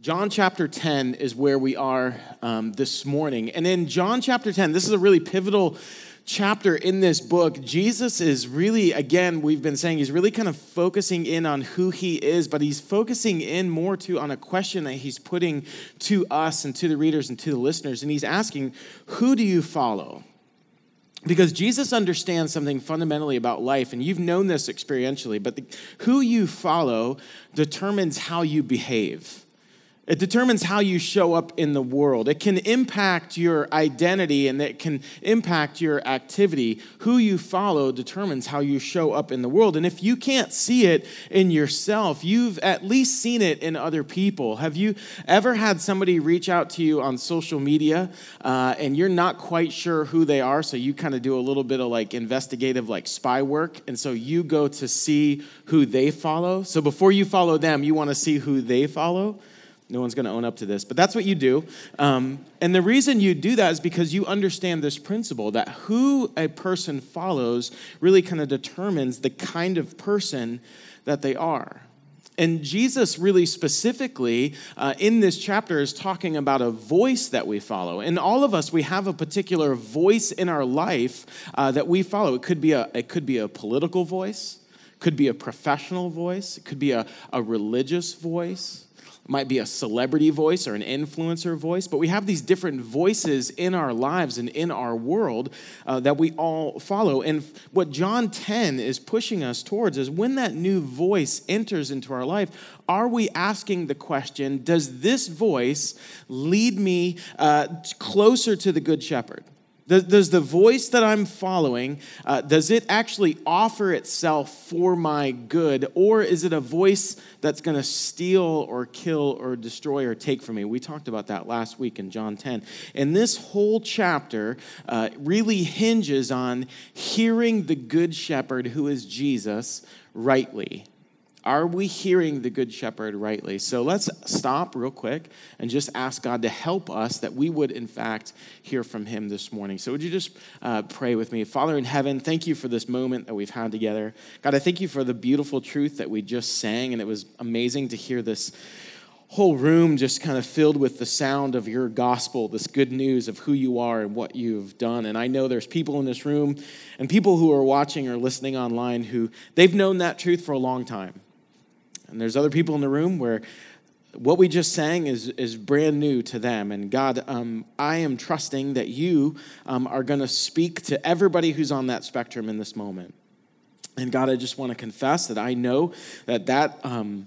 John chapter 10 is where we are um, this morning. And in John chapter 10, this is a really pivotal chapter in this book. Jesus is really, again, we've been saying, he's really kind of focusing in on who he is, but he's focusing in more to on a question that he's putting to us and to the readers and to the listeners. And he's asking, Who do you follow? Because Jesus understands something fundamentally about life, and you've known this experientially, but the, who you follow determines how you behave. It determines how you show up in the world. It can impact your identity and it can impact your activity. Who you follow determines how you show up in the world. And if you can't see it in yourself, you've at least seen it in other people. Have you ever had somebody reach out to you on social media uh, and you're not quite sure who they are? So you kind of do a little bit of like investigative, like spy work. And so you go to see who they follow. So before you follow them, you want to see who they follow. No one's going to own up to this, but that's what you do. Um, and the reason you do that is because you understand this principle that who a person follows really kind of determines the kind of person that they are. And Jesus, really specifically uh, in this chapter, is talking about a voice that we follow. And all of us, we have a particular voice in our life uh, that we follow. It could be a, it could be a political voice, could be a professional voice, it could be a, a religious voice might be a celebrity voice or an influencer voice, but we have these different voices in our lives and in our world uh, that we all follow. And what John 10 is pushing us towards is when that new voice enters into our life, are we asking the question, does this voice lead me uh, closer to the Good Shepherd? Does the voice that I'm following, uh, does it actually offer itself for my good? Or is it a voice that's going to steal or kill or destroy or take from me? We talked about that last week in John 10. And this whole chapter uh, really hinges on hearing the good shepherd, who is Jesus, rightly. Are we hearing the Good Shepherd rightly? So let's stop real quick and just ask God to help us that we would, in fact, hear from Him this morning. So, would you just uh, pray with me? Father in heaven, thank you for this moment that we've had together. God, I thank you for the beautiful truth that we just sang, and it was amazing to hear this whole room just kind of filled with the sound of your gospel, this good news of who you are and what you've done. And I know there's people in this room and people who are watching or listening online who they've known that truth for a long time. And there's other people in the room where what we just sang is, is brand new to them. And God, um, I am trusting that you um, are going to speak to everybody who's on that spectrum in this moment. And God, I just want to confess that I know that that um,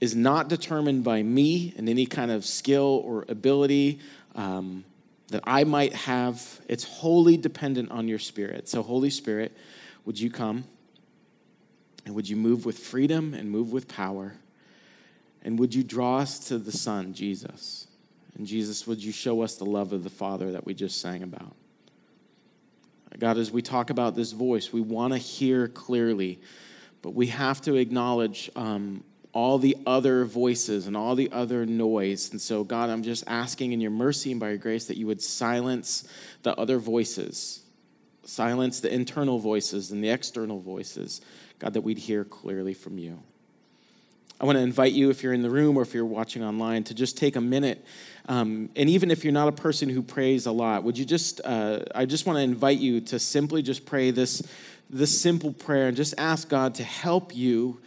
is not determined by me and any kind of skill or ability um, that I might have. It's wholly dependent on your Spirit. So, Holy Spirit, would you come? And would you move with freedom and move with power? And would you draw us to the Son, Jesus? And Jesus, would you show us the love of the Father that we just sang about? God, as we talk about this voice, we want to hear clearly, but we have to acknowledge um, all the other voices and all the other noise. And so, God, I'm just asking in your mercy and by your grace that you would silence the other voices, silence the internal voices and the external voices God, that we'd hear clearly from you. I want to invite you, if you're in the room or if you're watching online, to just take a minute. Um, and even if you're not a person who prays a lot, would you just, uh, I just want to invite you to simply just pray this, this simple prayer and just ask God to help you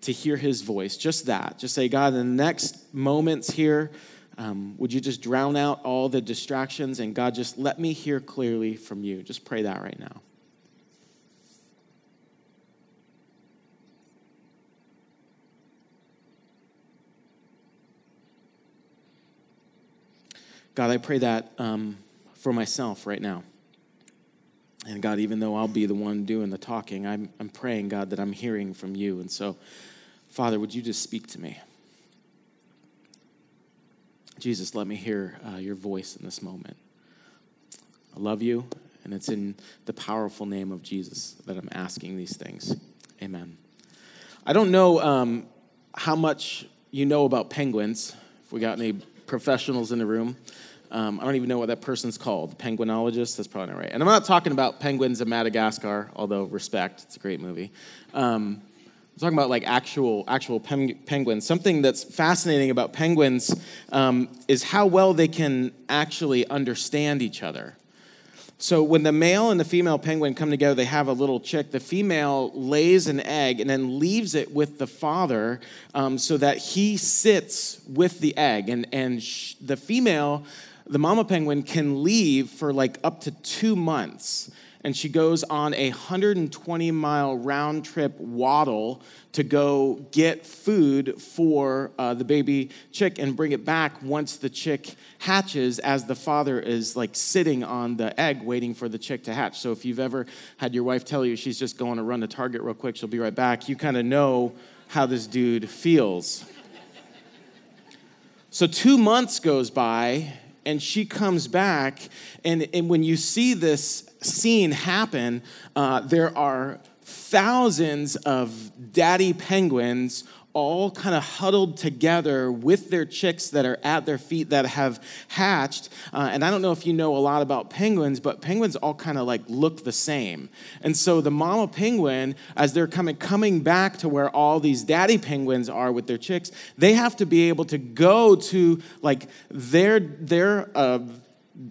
to hear his voice. Just that. Just say, God, in the next moments here, um, would you just drown out all the distractions and God, just let me hear clearly from you? Just pray that right now. God, I pray that um, for myself right now. And God, even though I'll be the one doing the talking, I'm, I'm praying, God, that I'm hearing from you. And so, Father, would you just speak to me? Jesus, let me hear uh, your voice in this moment. I love you, and it's in the powerful name of Jesus that I'm asking these things. Amen. I don't know um, how much you know about penguins. If we got any professionals in the room. Um, I don't even know what that person's called. Penguinologist? That's probably not right. And I'm not talking about penguins of Madagascar, although respect, it's a great movie. Um, I'm talking about like actual actual penguins. Something that's fascinating about penguins um, is how well they can actually understand each other. So when the male and the female penguin come together, they have a little chick. The female lays an egg and then leaves it with the father um, so that he sits with the egg. And, and sh- the female, the mama penguin, can leave for like up to two months and she goes on a 120 mile round trip waddle to go get food for uh, the baby chick and bring it back once the chick hatches as the father is like sitting on the egg waiting for the chick to hatch. So if you've ever had your wife tell you she's just going to run to target real quick she'll be right back you kind of know how this dude feels. So two months goes by and she comes back and, and when you see this scene happen, uh, there are thousands of daddy penguins all kind of huddled together with their chicks that are at their feet that have hatched. Uh, and I don't know if you know a lot about penguins, but penguins all kind of like look the same. And so the mama penguin, as they're coming coming back to where all these daddy penguins are with their chicks, they have to be able to go to like their their uh,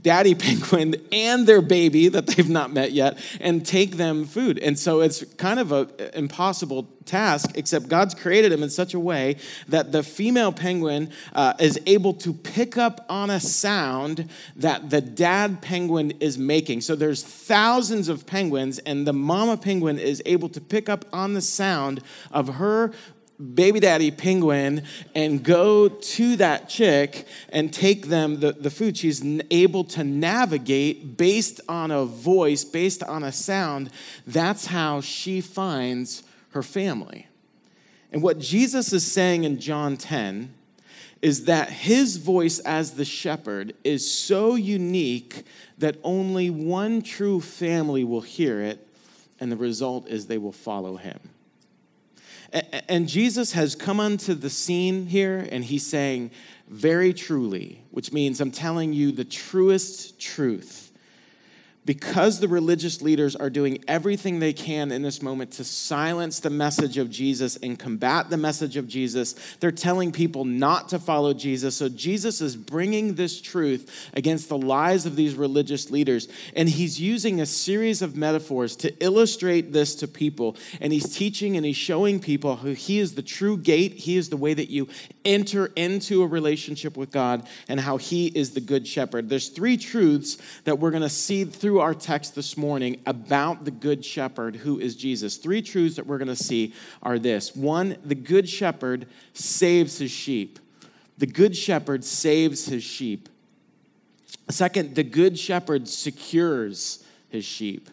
daddy penguin and their baby that they've not met yet and take them food. And so it's kind of an impossible task, except God's created them in such a way that the female penguin uh, is able to pick up on a sound that the dad penguin is making. So there's thousands of penguins, and the mama penguin is able to pick up on the sound of her baby daddy penguin and go to that chick and take them the, the food. She's able to navigate based on a voice, based on a sound. That's how she finds her family. And what Jesus is saying in John 10 is that his voice as the shepherd is so unique that only one true family will hear it, and the result is they will follow him. And Jesus has come onto the scene here, and he's saying, Very truly, which means I'm telling you the truest truth because the religious leaders are doing everything they can in this moment to silence the message of Jesus and combat the message of Jesus, they're telling people not to follow Jesus. So Jesus is bringing this truth against the lies of these religious leaders. And he's using a series of metaphors to illustrate this to people. And he's teaching and he's showing people who he is the true gate, he is the way that you enter into a relationship with God, and how he is the good shepherd. There's three truths that we're going to see through our text this morning about the Good Shepherd, who is Jesus. Three truths that we're going to see are this one, the Good Shepherd saves his sheep. The Good Shepherd saves his sheep. Second, the Good Shepherd secures his sheep.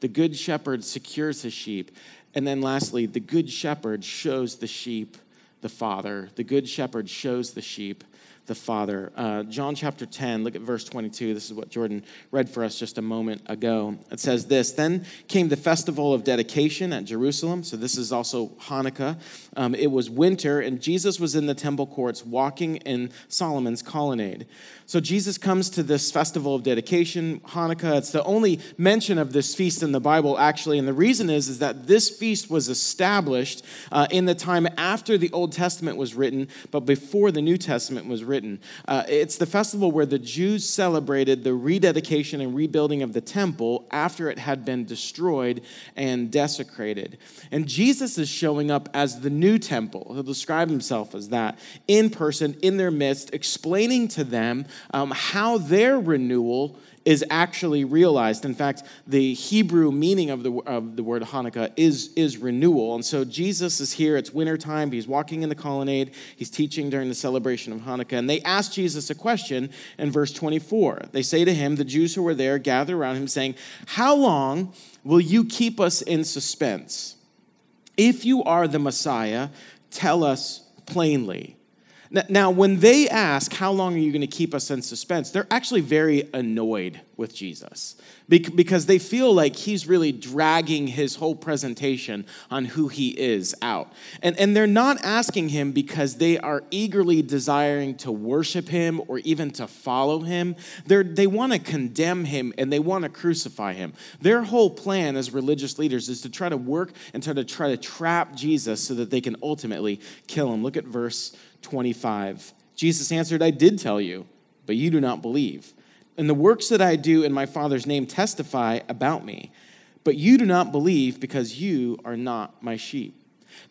The Good Shepherd secures his sheep. And then lastly, the Good Shepherd shows the sheep the Father. The Good Shepherd shows the sheep the Father. Uh, John chapter 10, look at verse 22. This is what Jordan read for us just a moment ago. It says this Then came the festival of dedication at Jerusalem. So this is also Hanukkah. Um, it was winter, and Jesus was in the temple courts walking in Solomon's colonnade. So Jesus comes to this festival of dedication, Hanukkah. It's the only mention of this feast in the Bible, actually. And the reason is, is that this feast was established uh, in the time after the Old Testament was written, but before the New Testament was written. Uh, it's the festival where the Jews celebrated the rededication and rebuilding of the temple after it had been destroyed and desecrated. And Jesus is showing up as the new temple. He'll describe himself as that in person, in their midst, explaining to them um, how their renewal is actually realized. In fact, the Hebrew meaning of the, of the word Hanukkah is, is renewal. And so Jesus is here. It's wintertime. He's walking in the colonnade. He's teaching during the celebration of Hanukkah. And they ask Jesus a question in verse 24. They say to him, the Jews who were there gather around him, saying, How long will you keep us in suspense? If you are the Messiah, tell us plainly. Now, when they ask, How long are you going to keep us in suspense? they're actually very annoyed with Jesus because they feel like he's really dragging his whole presentation on who he is out. And, and they're not asking him because they are eagerly desiring to worship him or even to follow him. They're, they want to condemn him and they want to crucify him. Their whole plan as religious leaders is to try to work and try to try to trap Jesus so that they can ultimately kill him. Look at verse 25. Jesus answered, I did tell you, but you do not believe. And the works that I do in my Father's name testify about me, but you do not believe because you are not my sheep.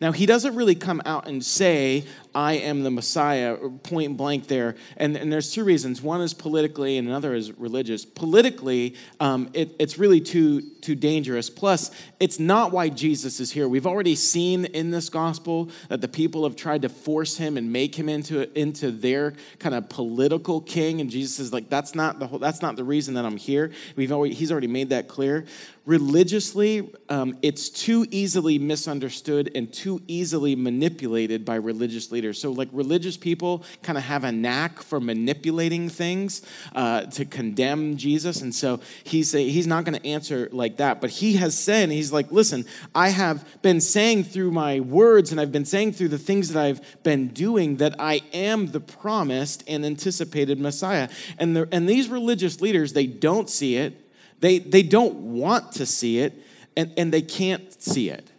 Now, he doesn't really come out and say, I am the Messiah, point blank there. And, and there's two reasons. One is politically, and another is religious. Politically, um, it, it's really too, too dangerous. Plus, it's not why Jesus is here. We've already seen in this gospel that the people have tried to force him and make him into, into their kind of political king. And Jesus is like, that's not the, whole, that's not the reason that I'm here. We've already, he's already made that clear. Religiously, um, it's too easily misunderstood and too easily manipulated by religious leaders. So, like religious people kind of have a knack for manipulating things uh, to condemn Jesus. And so he's, he's not going to answer like that. But he has said, he's like, listen, I have been saying through my words and I've been saying through the things that I've been doing that I am the promised and anticipated Messiah. And, the, and these religious leaders, they don't see it, they, they don't want to see it, and, and they can't see it.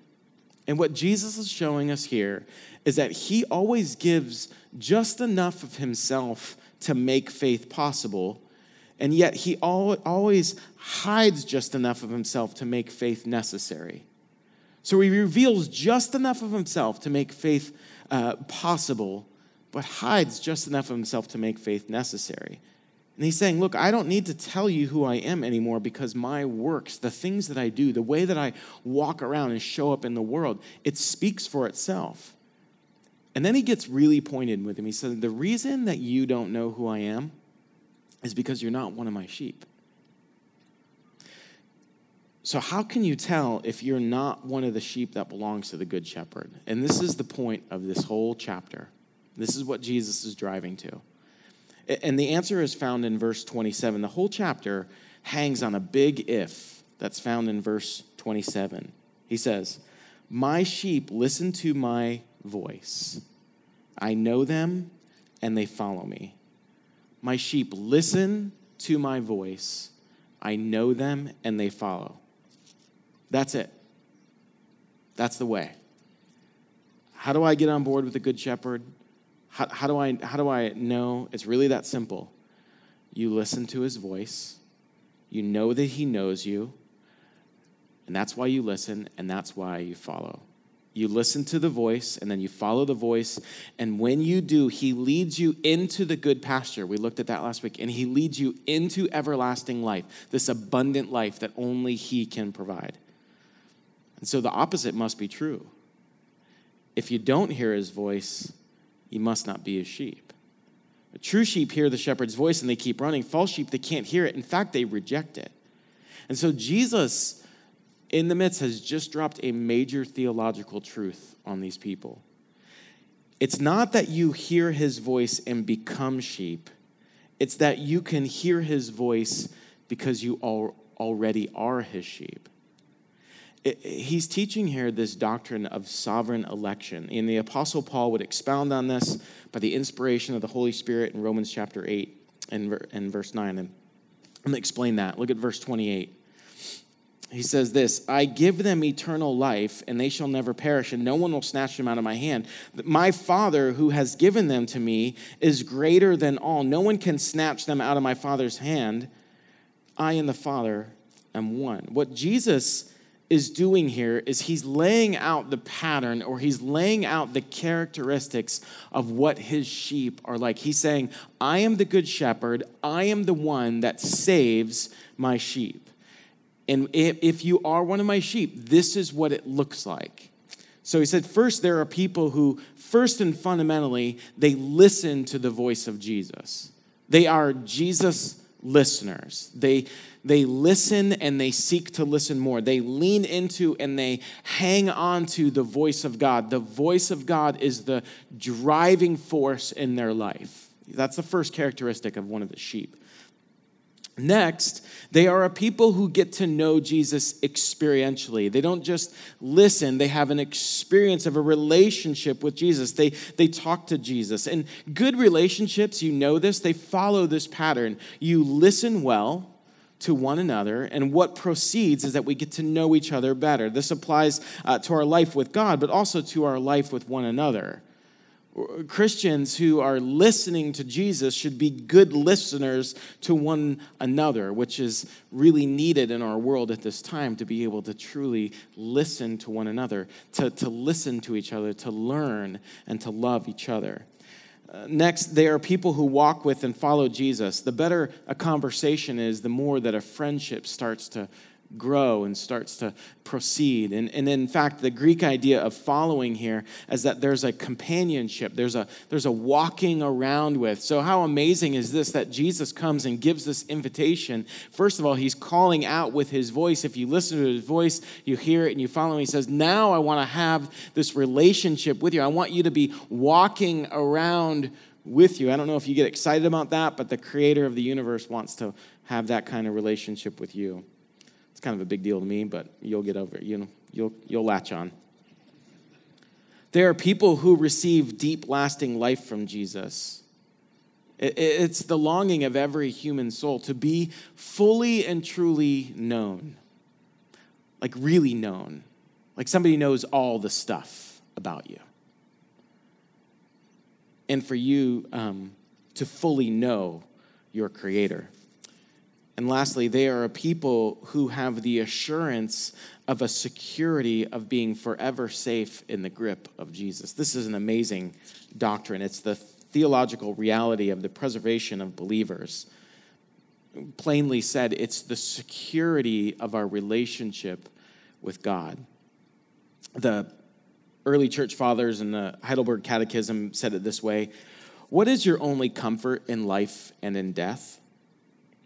And what Jesus is showing us here is that he always gives just enough of himself to make faith possible, and yet he always hides just enough of himself to make faith necessary. So he reveals just enough of himself to make faith uh, possible, but hides just enough of himself to make faith necessary. And he's saying, Look, I don't need to tell you who I am anymore because my works, the things that I do, the way that I walk around and show up in the world, it speaks for itself. And then he gets really pointed with him. He says, The reason that you don't know who I am is because you're not one of my sheep. So, how can you tell if you're not one of the sheep that belongs to the Good Shepherd? And this is the point of this whole chapter. This is what Jesus is driving to. And the answer is found in verse 27. The whole chapter hangs on a big if that's found in verse 27. He says, My sheep listen to my voice. I know them and they follow me. My sheep listen to my voice. I know them and they follow. That's it. That's the way. How do I get on board with the Good Shepherd? How, how, do I, how do I know? It's really that simple. You listen to his voice, you know that he knows you, and that's why you listen, and that's why you follow. You listen to the voice and then you follow the voice. And when you do, he leads you into the good pasture. We looked at that last week. And he leads you into everlasting life, this abundant life that only he can provide. And so the opposite must be true. If you don't hear his voice, you must not be his sheep. A true sheep hear the shepherd's voice and they keep running. False sheep, they can't hear it. In fact, they reject it. And so Jesus in the midst has just dropped a major theological truth on these people. It's not that you hear his voice and become sheep, it's that you can hear his voice because you already are his sheep. he's teaching here this doctrine of sovereign election. And the Apostle Paul would expound on this by the inspiration of the Holy Spirit in Romans chapter 8 and, verse 9. And I'm going to explain that. Look at verse 28 he says this I give them eternal life, and they shall never perish, and no one will snatch them out of my hand. My Father, who has given them to me, is greater than all. No one can snatch them out of my Father's hand. I and the Father am one. What Jesus is doing here is he's laying out the pattern or he's laying out the characteristics of what his sheep are like. He's saying, I am the good shepherd, I am the one that saves my sheep. And if you are one of my sheep, this is what it looks like. So he said, first, there are people who, first and fundamentally, they listen to the voice of Jesus. They are Jesus listeners. They, they listen and they seek to listen more. They lean into and they hang on to the voice of God. The voice of God is the driving force in their life. That's the first characteristic of one of the sheep. Next, they are a people who get to know Jesus experientially. They don't just listen, they have an experience of a relationship with Jesus. They, they talk to Jesus. And good relationships, you know this, they follow this pattern. You listen well to one another, and what proceeds is that we get to know each other better. This applies uh, to our life with God, but also to our life with one another. Christians who are listening to Jesus should be good listeners to one another, which is really needed in our world at this time to be able to truly listen to one another, to, to listen to each other, to learn, and to love each other. Uh, next, they are people who walk with and follow Jesus. The better a conversation is, the more that a friendship starts to grow and starts to proceed. And, and in fact, the Greek idea of following here is that there's a companionship, there's a, there's a walking around with. So, how amazing is this that Jesus comes and gives this invitation? First of all, he's calling out with his voice. If you listen to his voice, you hear it and you follow him. He says, Now I want to have this relationship with you. I want you to be walking around with you. I don't know if you get excited about that, but the creator of the universe wants to have that kind of relationship with you kind of a big deal to me, but you'll get over it. You know, you'll, you'll latch on. There are people who receive deep, lasting life from Jesus. It's the longing of every human soul to be fully and truly known, like really known, like somebody knows all the stuff about you. And for you um, to fully know your Creator. And lastly, they are a people who have the assurance of a security of being forever safe in the grip of Jesus. This is an amazing doctrine. It's the theological reality of the preservation of believers. Plainly said, it's the security of our relationship with God. The early church fathers and the Heidelberg Catechism said it this way What is your only comfort in life and in death?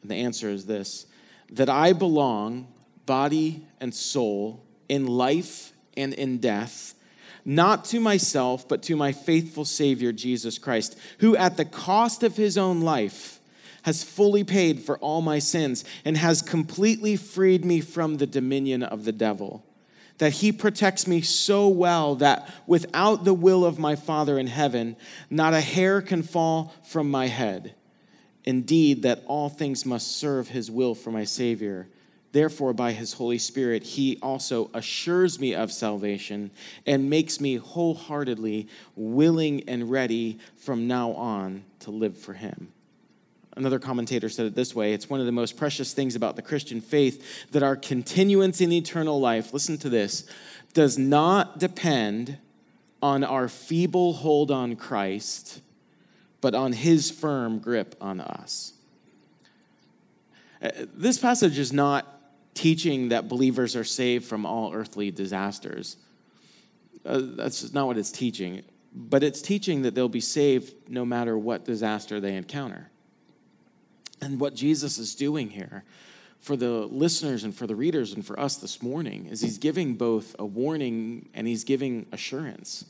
And the answer is this that I belong, body and soul, in life and in death, not to myself, but to my faithful Savior, Jesus Christ, who at the cost of his own life has fully paid for all my sins and has completely freed me from the dominion of the devil. That he protects me so well that without the will of my Father in heaven, not a hair can fall from my head indeed that all things must serve his will for my Savior. Therefore, by his Holy Spirit, he also assures me of salvation and makes me wholeheartedly willing and ready from now on to live for him. Another commentator said it this way it's one of the most precious things about the Christian faith that our continuance in eternal life, listen to this, does not depend on our feeble hold on Christ but on his firm grip on us. Uh, this passage is not teaching that believers are saved from all earthly disasters. Uh, that's not what it's teaching. But it's teaching that they'll be saved no matter what disaster they encounter. And what Jesus is doing here for the listeners and for the readers and for us this morning is he's giving both a warning and he's giving assurance.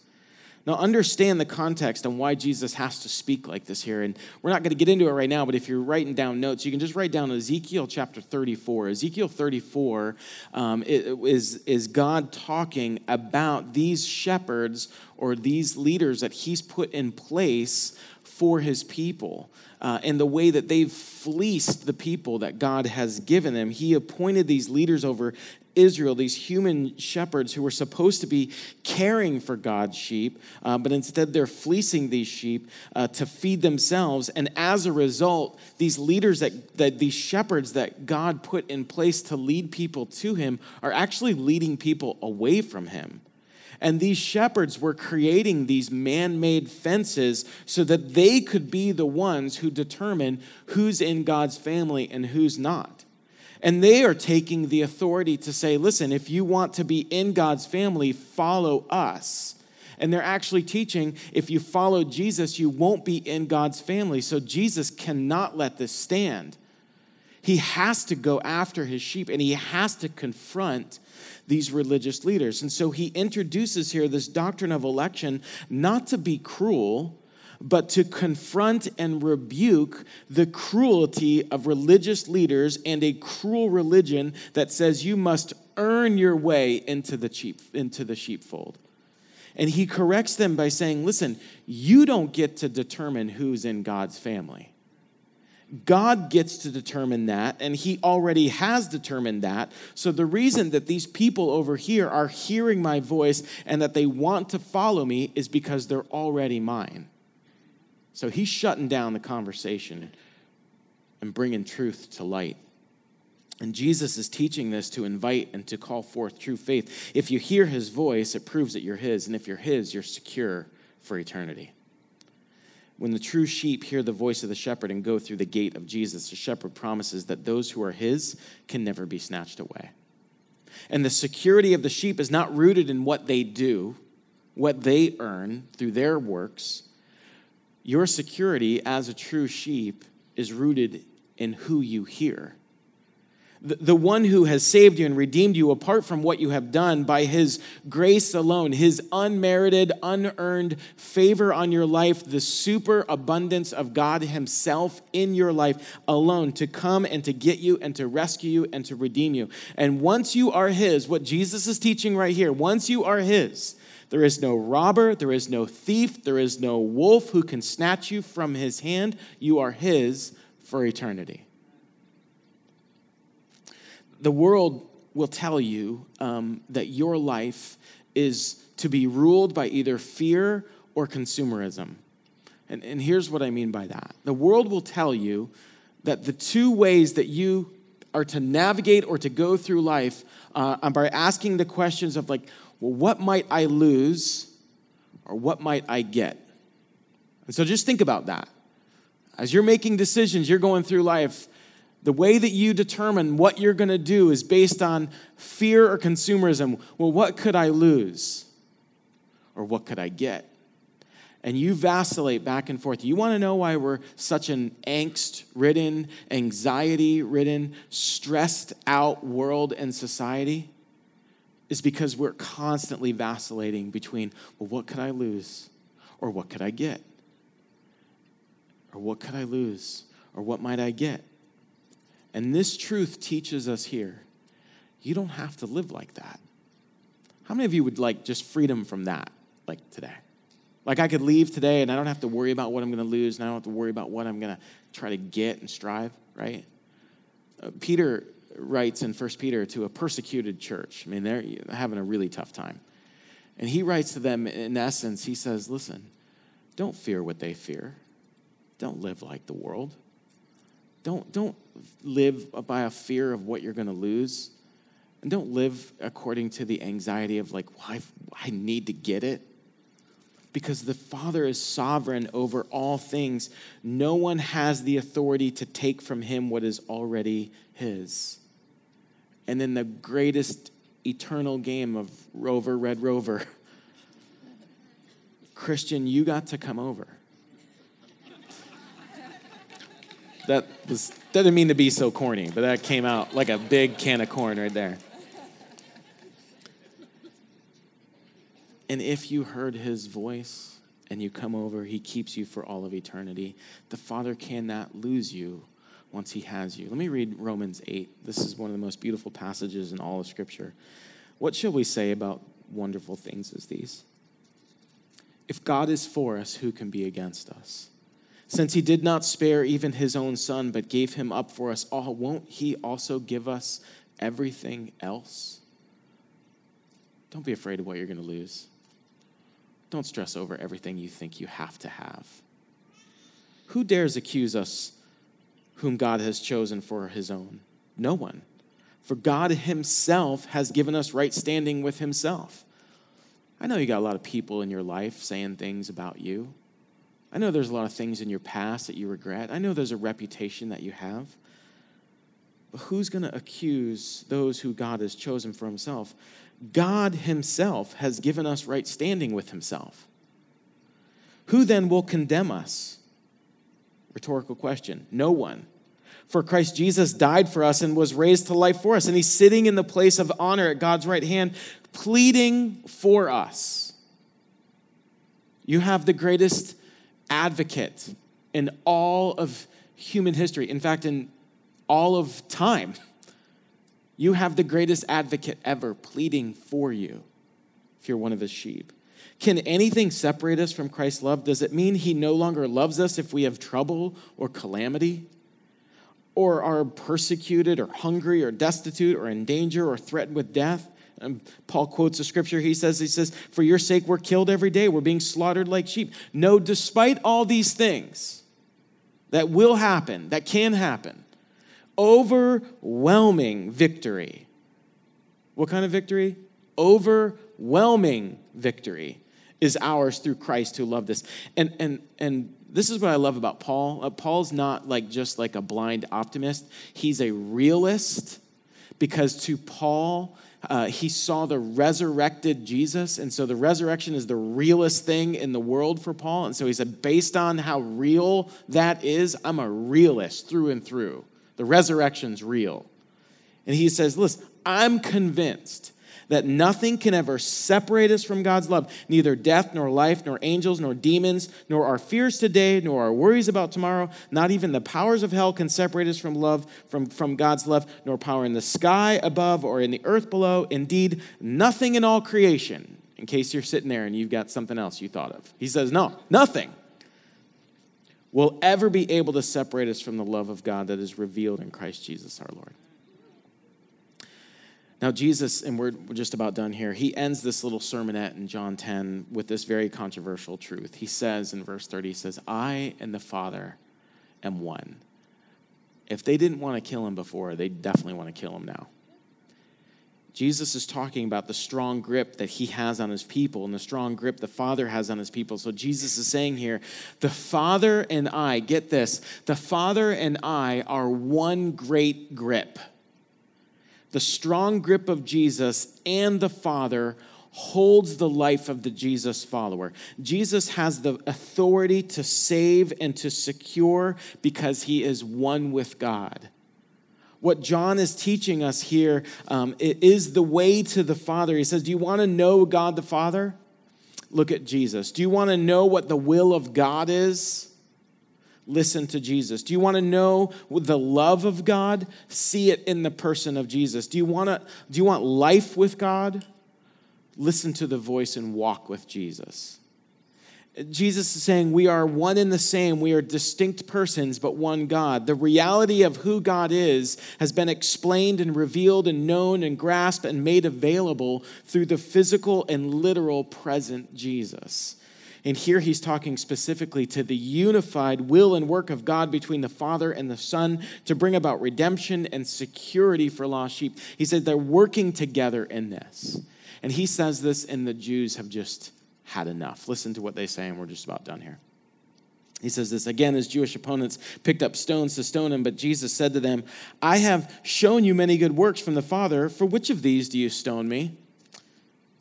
Now, understand the context and why Jesus has to speak like this here. And we're not going to get into it right now, but if you're writing down notes, you can just write down Ezekiel chapter 34. Ezekiel 34 um, is, is God talking about these shepherds or these leaders that he's put in place for his people. Uh, and the way that they've fleeced the people that God has given them. He appointed these leaders over Israel, these human shepherds who were supposed to be caring for God's sheep, uh, but instead they're fleecing these sheep uh, to feed themselves. And as a result, these leaders that, that these shepherds that God put in place to lead people to Him are actually leading people away from Him. And these shepherds were creating these man made fences so that they could be the ones who determine who's in God's family and who's not. And they are taking the authority to say, listen, if you want to be in God's family, follow us. And they're actually teaching if you follow Jesus, you won't be in God's family. So Jesus cannot let this stand. he has to go after his sheep and he has to confront these religious leaders. And so he introduces here this doctrine of election not to be cruel, but to confront and rebuke the cruelty of religious leaders and a cruel religion that says you must earn your way into the sheep into the sheepfold. And he corrects them by saying, "Listen, you don't get to determine who's in God's family. God gets to determine that, and He already has determined that. So, the reason that these people over here are hearing my voice and that they want to follow me is because they're already mine. So he's shutting down the conversation and bringing truth to light. And Jesus is teaching this to invite and to call forth true faith. If you hear his voice, it proves that you're his. And if you're his, you're secure for eternity. When the true sheep hear the voice of the shepherd and go through the gate of Jesus, the shepherd promises that those who are his can never be snatched away. And the security of the sheep is not rooted in what they do, what they earn through their works, your security as a true sheep is rooted in who you hear. The, one who has saved you and redeemed you apart from what you have done by his grace alone, his unmerited, unearned favor on your life, the super abundance of God himself in your life alone to come and to get you and to rescue you and to redeem you. And once you are his, what Jesus is teaching right here, once you are his, there is no robber, there is no thief, there is no wolf who can snatch you from his hand. You are his for eternity. The world will tell you um, that your life is to be ruled by either fear or consumerism. And, and here's what I mean by that the world will tell you that the two ways that you are to navigate or to go through life uh, are by asking the questions of, like, well, what might I lose or what might I get? And so just think about that. As you're making decisions, you're going through life, the way that you determine what you're going to do is based on fear or consumerism. Well, what could I lose? Or what could I get? And you vacillate back and forth. You want to know why we're such an angst ridden, anxiety ridden, stressed out world and society? Is because we're constantly vacillating between, well, what could I lose? Or what could I get? Or what could I lose? Or what might I get? And this truth teaches us here you don't have to live like that. How many of you would like just freedom from that, like today? Like I could leave today and I don't have to worry about what I'm going to lose and I don't have to worry about what I'm going to try to get and strive, right? Uh, Peter writes in 1 Peter to a persecuted church. I mean, they're having a really tough time. And he writes to them, in essence, he says, Listen, don't fear what they fear. Don't live like the world. Don't, don't live by a fear of what you're going to lose. And don't live according to the anxiety of, like, well, I need to get it. Because the Father is sovereign over all things. No one has the authority to take from him what is already his and then the greatest eternal game of Rover, Red Rover. Christian, you got to come over. That was didn't mean to be so corny, but that came out like a big can of corn right there. And if you heard his voice and you come over, he keeps you for all of eternity. The Father cannot lose you once he has you. Let me read Romans 8. This is one of the most beautiful passages in all of Scripture. What shall we say about wonderful things as these? If God is for us, who can be against us? Since he did not spare even his own son, but gave him up for us all, won't he also give us everything else? Don't be afraid of what you're going to lose. Don't stress over everything you think you have to have. Who dares accuse us whom God has chosen for his own? No one. For God himself has given us right standing with himself. I know you got a lot of people in your life saying things about you. I know there's a lot of things in your past that you regret. I know there's a reputation that you have. But who's going to accuse those who God has chosen for himself? God himself has given us right standing with himself. Who then will condemn us? Rhetorical question. No one. For Christ Jesus died for us and was raised to life for us. And he's sitting in the place of honor at God's right hand, pleading for us. You have the greatest advocate in all of human history. In fact, in all of time, you have the greatest advocate ever pleading for you if you're one of his sheep. Can anything separate us from Christ's love? Does it mean he no longer loves us if we have trouble or calamity? Or are persecuted or hungry or destitute or in danger or threatened with death? And Paul quotes a scripture. He says, he says, For your sake, we're killed every day. We're being slaughtered like sheep. No, despite all these things that will happen, that can happen, overwhelming victory. What kind of victory? Overwhelming victory is ours through Christ who loved us. And and and this is what I love about Paul. Uh, Paul's not like just like a blind optimist. He's a realist because to Paul, uh, he saw the resurrected Jesus. And so the resurrection is the realest thing in the world for Paul. And so he said, based on how real that is, I'm a realist through and through. The resurrection's real. And he says, listen, I'm convinced that nothing can ever separate us from God's love. Neither death, nor life, nor angels, nor demons, nor our fears today, nor our worries about tomorrow, not even the powers of hell can separate us from love, from, from God's love, nor power in the sky above or in the earth below. Indeed, nothing in all creation, in case you're sitting there and you've got something else you thought of. He says, no, nothing will ever be able to separate us from the love of God that is revealed in Christ Jesus our Lord. Now, Jesus, and we're just about done here, he ends this little sermonette in John 10 with this very controversial truth. He says in verse 30, he says, I and the Father am one. If they didn't want to kill him before, they definitely want to kill him now. Jesus is talking about the strong grip that he has on his people and the strong grip the Father has on his people. So Jesus is saying here, the Father and I, get this, the Father and I are one great grip the strong grip of Jesus and the Father holds the life of the Jesus follower. Jesus has the authority to save and to secure because he is one with God. What John is teaching us here um, is the way to the Father. He says, Do you want to know God the Father? Look at Jesus. Do you want to know what the will of God is? Listen to Jesus? Do you want to know the love of God? See it in the person of Jesus. Do you want to do you want life with God? Listen to the voice and walk with Jesus. Jesus is saying we are one and the same. We are distinct persons, but one God. The reality of who God is has been explained and revealed and known and grasped and made available through the physical and literal present Jesus. And here he's talking specifically to the unified will and work of God between the Father and the Son to bring about redemption and security for lost sheep. He said they're working together in this. And he says this, and the Jews have just had enough. Listen to what they say, and we're just about done here. He says this again, his Jewish opponents picked up stones to stone him, but Jesus said to them, I have shown you many good works from the Father. For which of these do you stone me?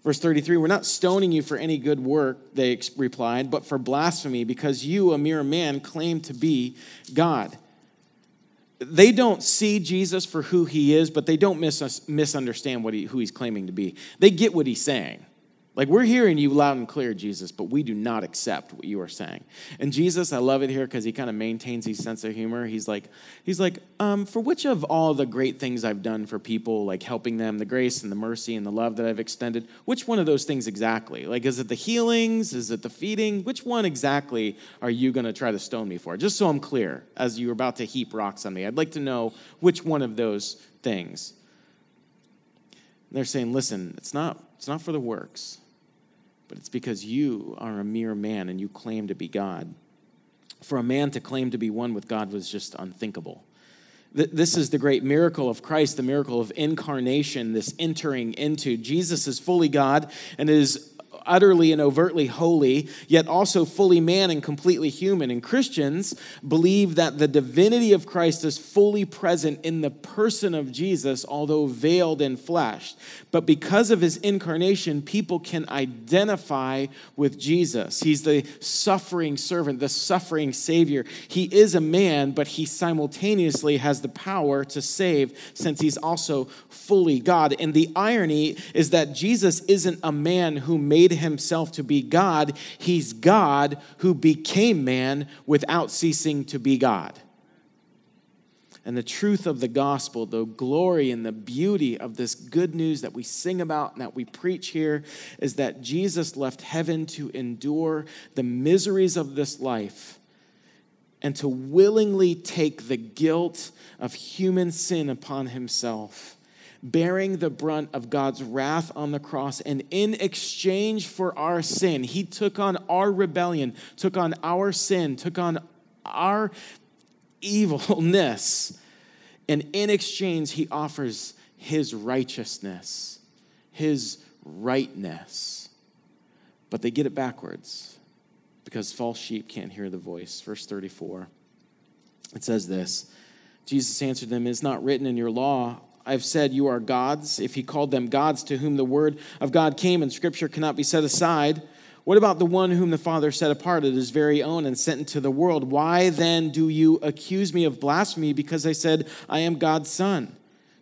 Verse 33 We're not stoning you for any good work, they replied, but for blasphemy, because you, a mere man, claim to be God. They don't see Jesus for who he is, but they don't mis- misunderstand what he, who he's claiming to be. They get what he's saying. Like, we're hearing you loud and clear, Jesus, but we do not accept what you are saying. And Jesus, I love it here because he kind of maintains his sense of humor. He's like, he's like, um, for which of all the great things I've done for people, like helping them, the grace and the mercy and the love that I've extended, which one of those things exactly? Like, is it the healings? Is it the feeding? Which one exactly are you going to try to stone me for? Just so I'm clear, as you're about to heap rocks on me, I'd like to know which one of those things. They're saying, listen, it's not, it's not for the works but it's because you are a mere man and you claim to be God. For a man to claim to be one with God was just unthinkable. This is the great miracle of Christ, the miracle of incarnation, this entering into. Jesus is fully God and is utterly and overtly holy, yet also fully man and completely human. And Christians believe that the divinity of Christ is fully present in the person of Jesus, although veiled in flesh. But because of his incarnation, people can identify with Jesus. He's the suffering servant, the suffering Savior. He is a man, but he simultaneously has the power to save since he's also fully God. And the irony is that Jesus isn't a man who made himself to be God, he's God who became man without ceasing to be God. And the truth of the gospel, the glory and the beauty of this good news that we sing about and that we preach here is that Jesus left heaven to endure the miseries of this life and to willingly take the guilt of human sin upon himself, bearing the brunt of God's wrath on the cross. And in exchange for our sin, he took on our rebellion, took on our sin, took on our evilness. And in exchange, he offers his righteousness, his rightness. But they get it backwards because false sheep can't hear the voice. Verse 34. It says this Jesus answered them, It is not written in your law. I've said you are gods. If he called them gods to whom the word of God came and scripture cannot be set aside, what about the one whom the Father set apart at his very own and sent into the world? Why then do you accuse me of blasphemy because I said I am God's son?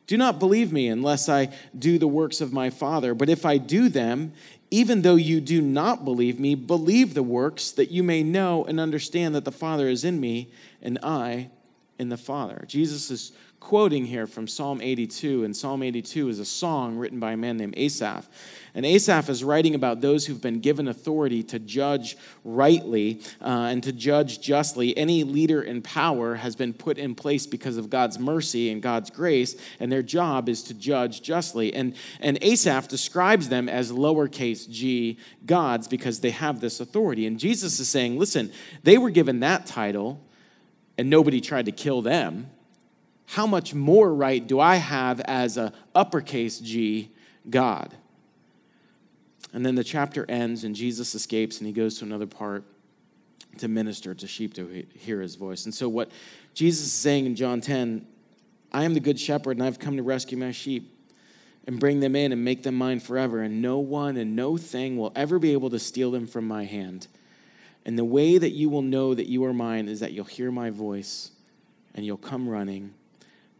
Do not believe me unless I do the works of my Father. But if I do them, even though you do not believe me, believe the works that you may know and understand that the Father is in me and I in the Father. Jesus is quoting here from Psalm 82, and Psalm 82 is a song written by a man named Asaph. And Asaph is writing about those who've been given authority to judge rightly uh, and to judge justly. Any leader in power has been put in place because of God's mercy and God's grace, and their job is to judge justly. And, and Asaph describes them as lowercase g gods because they have this authority. And Jesus is saying, listen, they were given that title, and nobody tried to kill them. How much more right do I have as a uppercase G God? And then the chapter ends, and Jesus escapes and he goes to another part to minister to sheep to hear his voice. And so, what Jesus is saying in John 10 I am the good shepherd, and I've come to rescue my sheep and bring them in and make them mine forever. And no one and no thing will ever be able to steal them from my hand. And the way that you will know that you are mine is that you'll hear my voice and you'll come running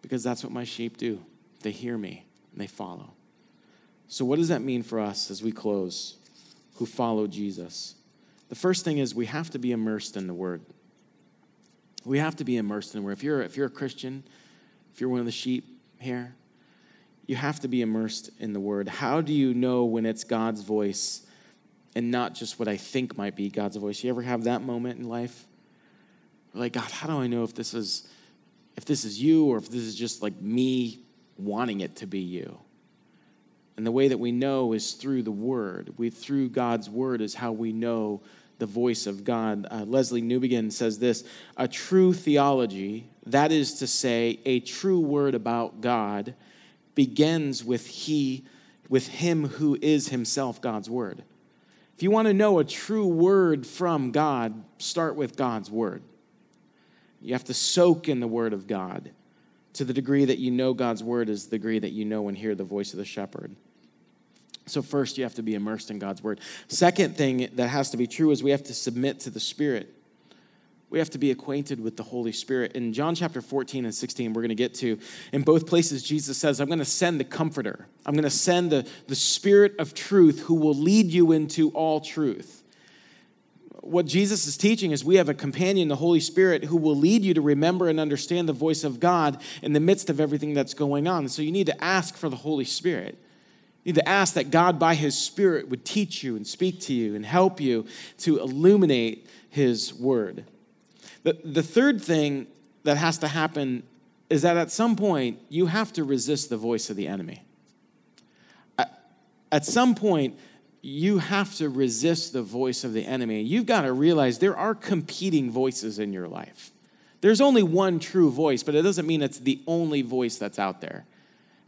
because that's what my sheep do. They hear me and they follow. So, what does that mean for us as we close who follow Jesus? The first thing is we have to be immersed in the Word. We have to be immersed in the Word. If you're, if you're a Christian, if you're one of the sheep here, you have to be immersed in the Word. How do you know when it's God's voice and not just what I think might be God's voice? You ever have that moment in life? Like, God, how do I know if this is if this is you or if this is just like me wanting it to be you? And the way that we know is through the Word. We, through God's Word is how we know the voice of God. Uh, Lesslie Newbigin says this a true theology, that is to say, a true word about God, begins with He, with Him who is Himself God's Word. If you want to know a true word from God, start with God's Word. You have to soak in the Word of God to the degree that you know God's word is the degree that you know and hear the voice of the shepherd. So, first, you have to be immersed in God's word. Second thing that has to be true is we have to submit to the Spirit. We have to be acquainted with the Holy Spirit. In John chapter 14 and 16, we're going to get to, in both places, Jesus says, I'm going to send the Comforter. I'm going to send the, the Spirit of truth who will lead you into all truth what Jesus is teaching is we have a companion, the Holy Spirit, who will lead you to remember and understand the voice of God in the midst of everything that's going on. So you need to ask for the Holy Spirit. You need to ask that God, by His Spirit, would teach you and speak to you and help you to illuminate His Word. The, the third thing that has to happen is that at some point you have to resist the voice of the enemy. At, at some point, you have to resist the voice of the enemy. You've got to realize there are competing voices in your life. There's only one true voice, but it doesn't mean it's the only voice that's out there.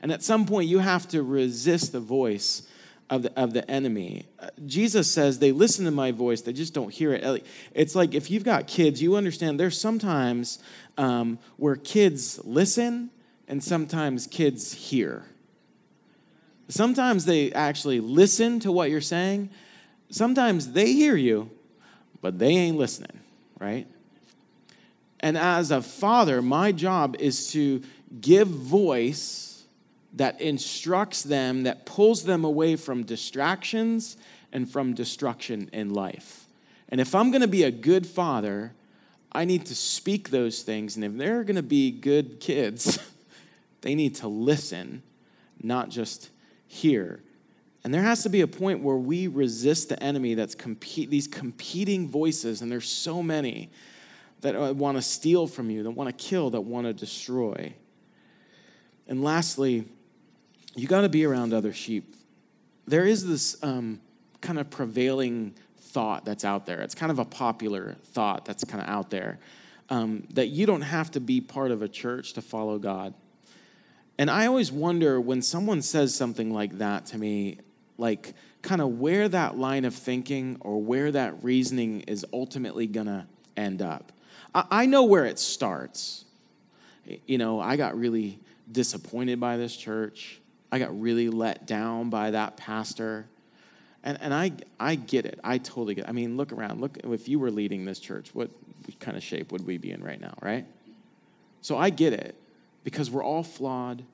And at some point, you have to resist the voice of the, of the enemy. Uh, Jesus says they listen to my voice, they just don't hear it. It's like if you've got kids, you understand there's sometimes um, where kids listen and sometimes kids hear. Sometimes they actually listen to what you're saying. Sometimes they hear you, but they ain't listening, right? And as a father, my job is to give voice that instructs them, that pulls them away from distractions and from destruction in life. And if I'm going to be a good father, I need to speak those things. And if they're going to be good kids, they need to listen, not just hear. And there has to be a point where we resist the enemy that's compete, these competing voices, and there's so many that uh, want to steal from you, that want to kill, that want to destroy. And lastly, you got to be around other sheep. There is this um, kind of prevailing thought that's out there. It's kind of a popular thought that's kind of out there um, that you don't have to be part of a church to follow God. And I always wonder when someone says something like that to me, like kind of where that line of thinking or where that reasoning is ultimately going to end up. I know where it starts. You know, I got really disappointed by this church. I got really let down by that pastor. And, and I, I get it. I totally get it. I mean, look around. Look, if you were leading this church, what kind of shape would we be in right now, right? So I get it because we're all flawed.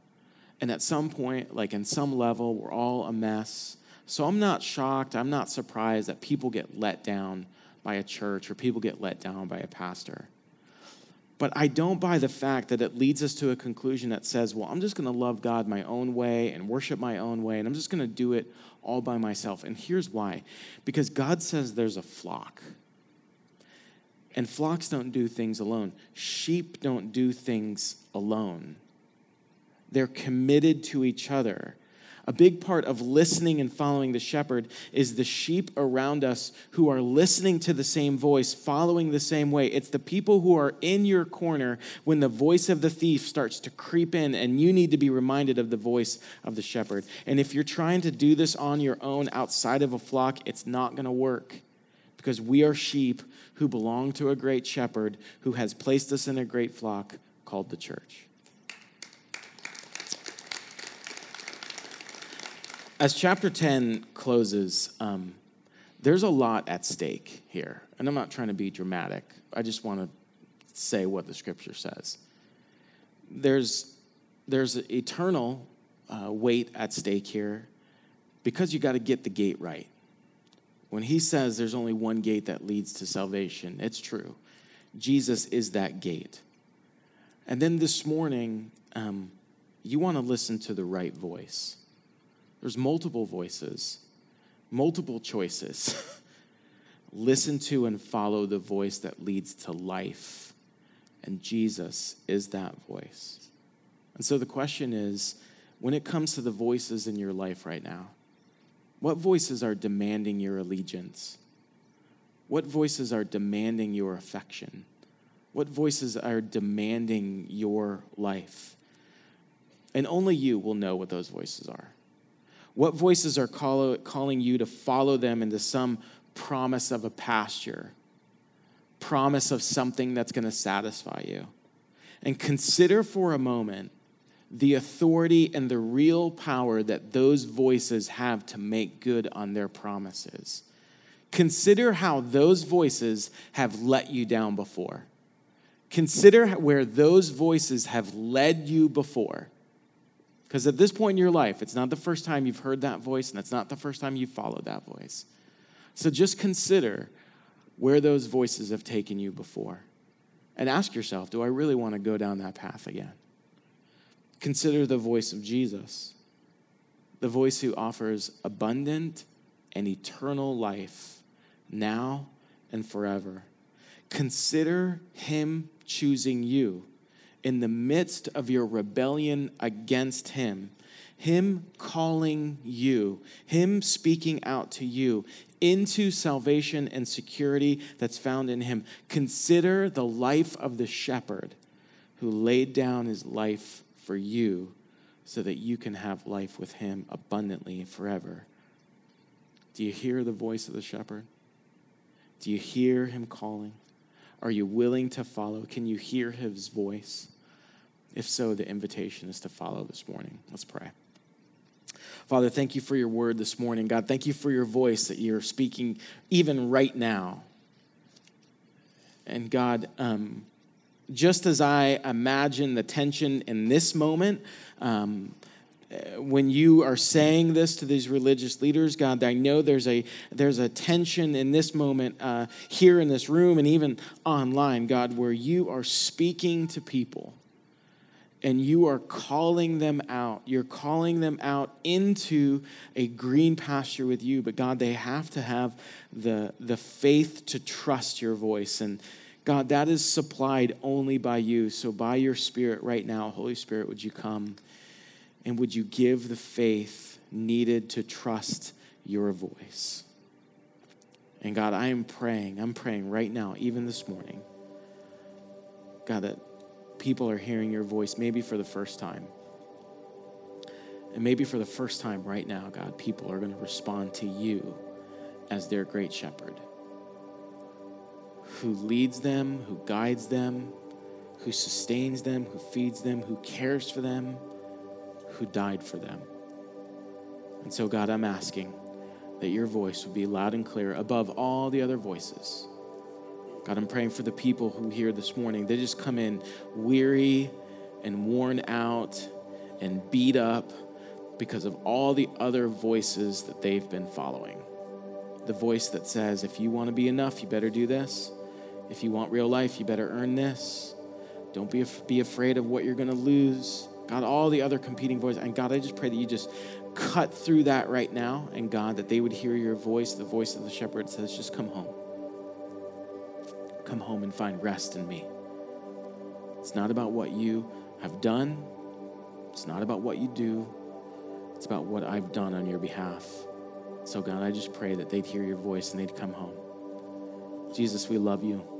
And at some point, like in some level, we're all a mess. So I'm not shocked. I'm not surprised that people get let down by a church or people get let down by a pastor. But I don't buy the fact that it leads us to a conclusion that says, well, I'm just going to love God my own way and worship my own way, and I'm just going to do it all by myself. And here's why because God says there's a flock. And flocks don't do things alone, sheep don't do things alone. They're committed to each other. A big part of listening and following the shepherd is the sheep around us who are listening to the same voice, following the same way. It's the people who are in your corner when the voice of the thief starts to creep in, and you need to be reminded of the voice of the shepherd. And if you're trying to do this on your own outside of a flock, it's not going to work because we are sheep who belong to a great shepherd who has placed us in a great flock called the church. as chapter 10 closes, um, there's a lot at stake here. And I'm not trying to be dramatic, I just want to say what the scripture says. There's, there's eternal uh, weight at stake here because you got to get the gate right. When he says there's only one gate that leads to salvation, it's true. Jesus is that gate. And then this morning, um, you want to listen to the right voice. There's multiple voices, multiple choices. Listen to and follow the voice that leads to life. And Jesus is that voice. And so the question is when it comes to the voices in your life right now, what voices are demanding your allegiance? What voices are demanding your affection? What voices are demanding your life? And only you will know what those voices are. What voices are call, calling you to follow them into some promise of a pasture, promise of something that's going to satisfy you? And consider for a moment the authority and the real power that those voices have to make good on their promises. Consider how those voices have let you down before. Consider where those voices have led you before. Because at this point in your life, it's not the first time you've heard that voice, and it's not the first time you've followed that voice. So just consider where those voices have taken you before. And ask yourself, do I really want to go down that path again? Consider the voice of Jesus, the voice who offers abundant and eternal life now and forever. Consider him choosing you in the midst of your rebellion against Him, Him calling you, Him speaking out to you into salvation and security that's found in Him. Consider the life of the shepherd who laid down his life for you so that you can have life with Him abundantly forever. Do you hear the voice of the shepherd? Do you hear him calling? Are you willing to follow? Can you hear his voice? If so, the invitation is to follow this morning. Let's pray. Father, thank you for your word this morning. God, thank you for your voice that you're speaking even right now. And God, um, just as I imagine the tension in this moment, um, when you are saying this to these religious leaders, God, I know there's a there's a tension in this moment uh, here in this room and even online, God, where you are speaking to people and you are calling them out. You're calling them out into a green pasture with you. But God, they have to have the the faith to trust your voice and. God, that is supplied only by you. So, by your Spirit right now, Holy Spirit, would you come? And would you give the faith needed to trust your voice? And God, I am praying, I'm praying right now, even this morning, God, that people are hearing your voice maybe for the first time. And maybe for the first time right now, God, people are going to respond to you as their great shepherd who leads them, who guides them, who sustains them, who feeds them, who cares for them who died for them. And so, God, I'm asking that your voice would be loud and clear above all the other voices. God, I'm praying for the people who here this morning. They just come in weary and worn out and beat up because of all the other voices that they've been following. The voice that says, if you want to be enough, you better do this. If you want real life, you better earn this. Don't be, be afraid of what you're going to lose. God, all the other competing voices. And God, I just pray that you just cut through that right now. And God, that they would hear your voice, the voice of the shepherd says, just come home. Come home and find rest in me. It's not about what you have done, it's not about what you do, it's about what I've done on your behalf. So, God, I just pray that they'd hear your voice and they'd come home. Jesus, we love you.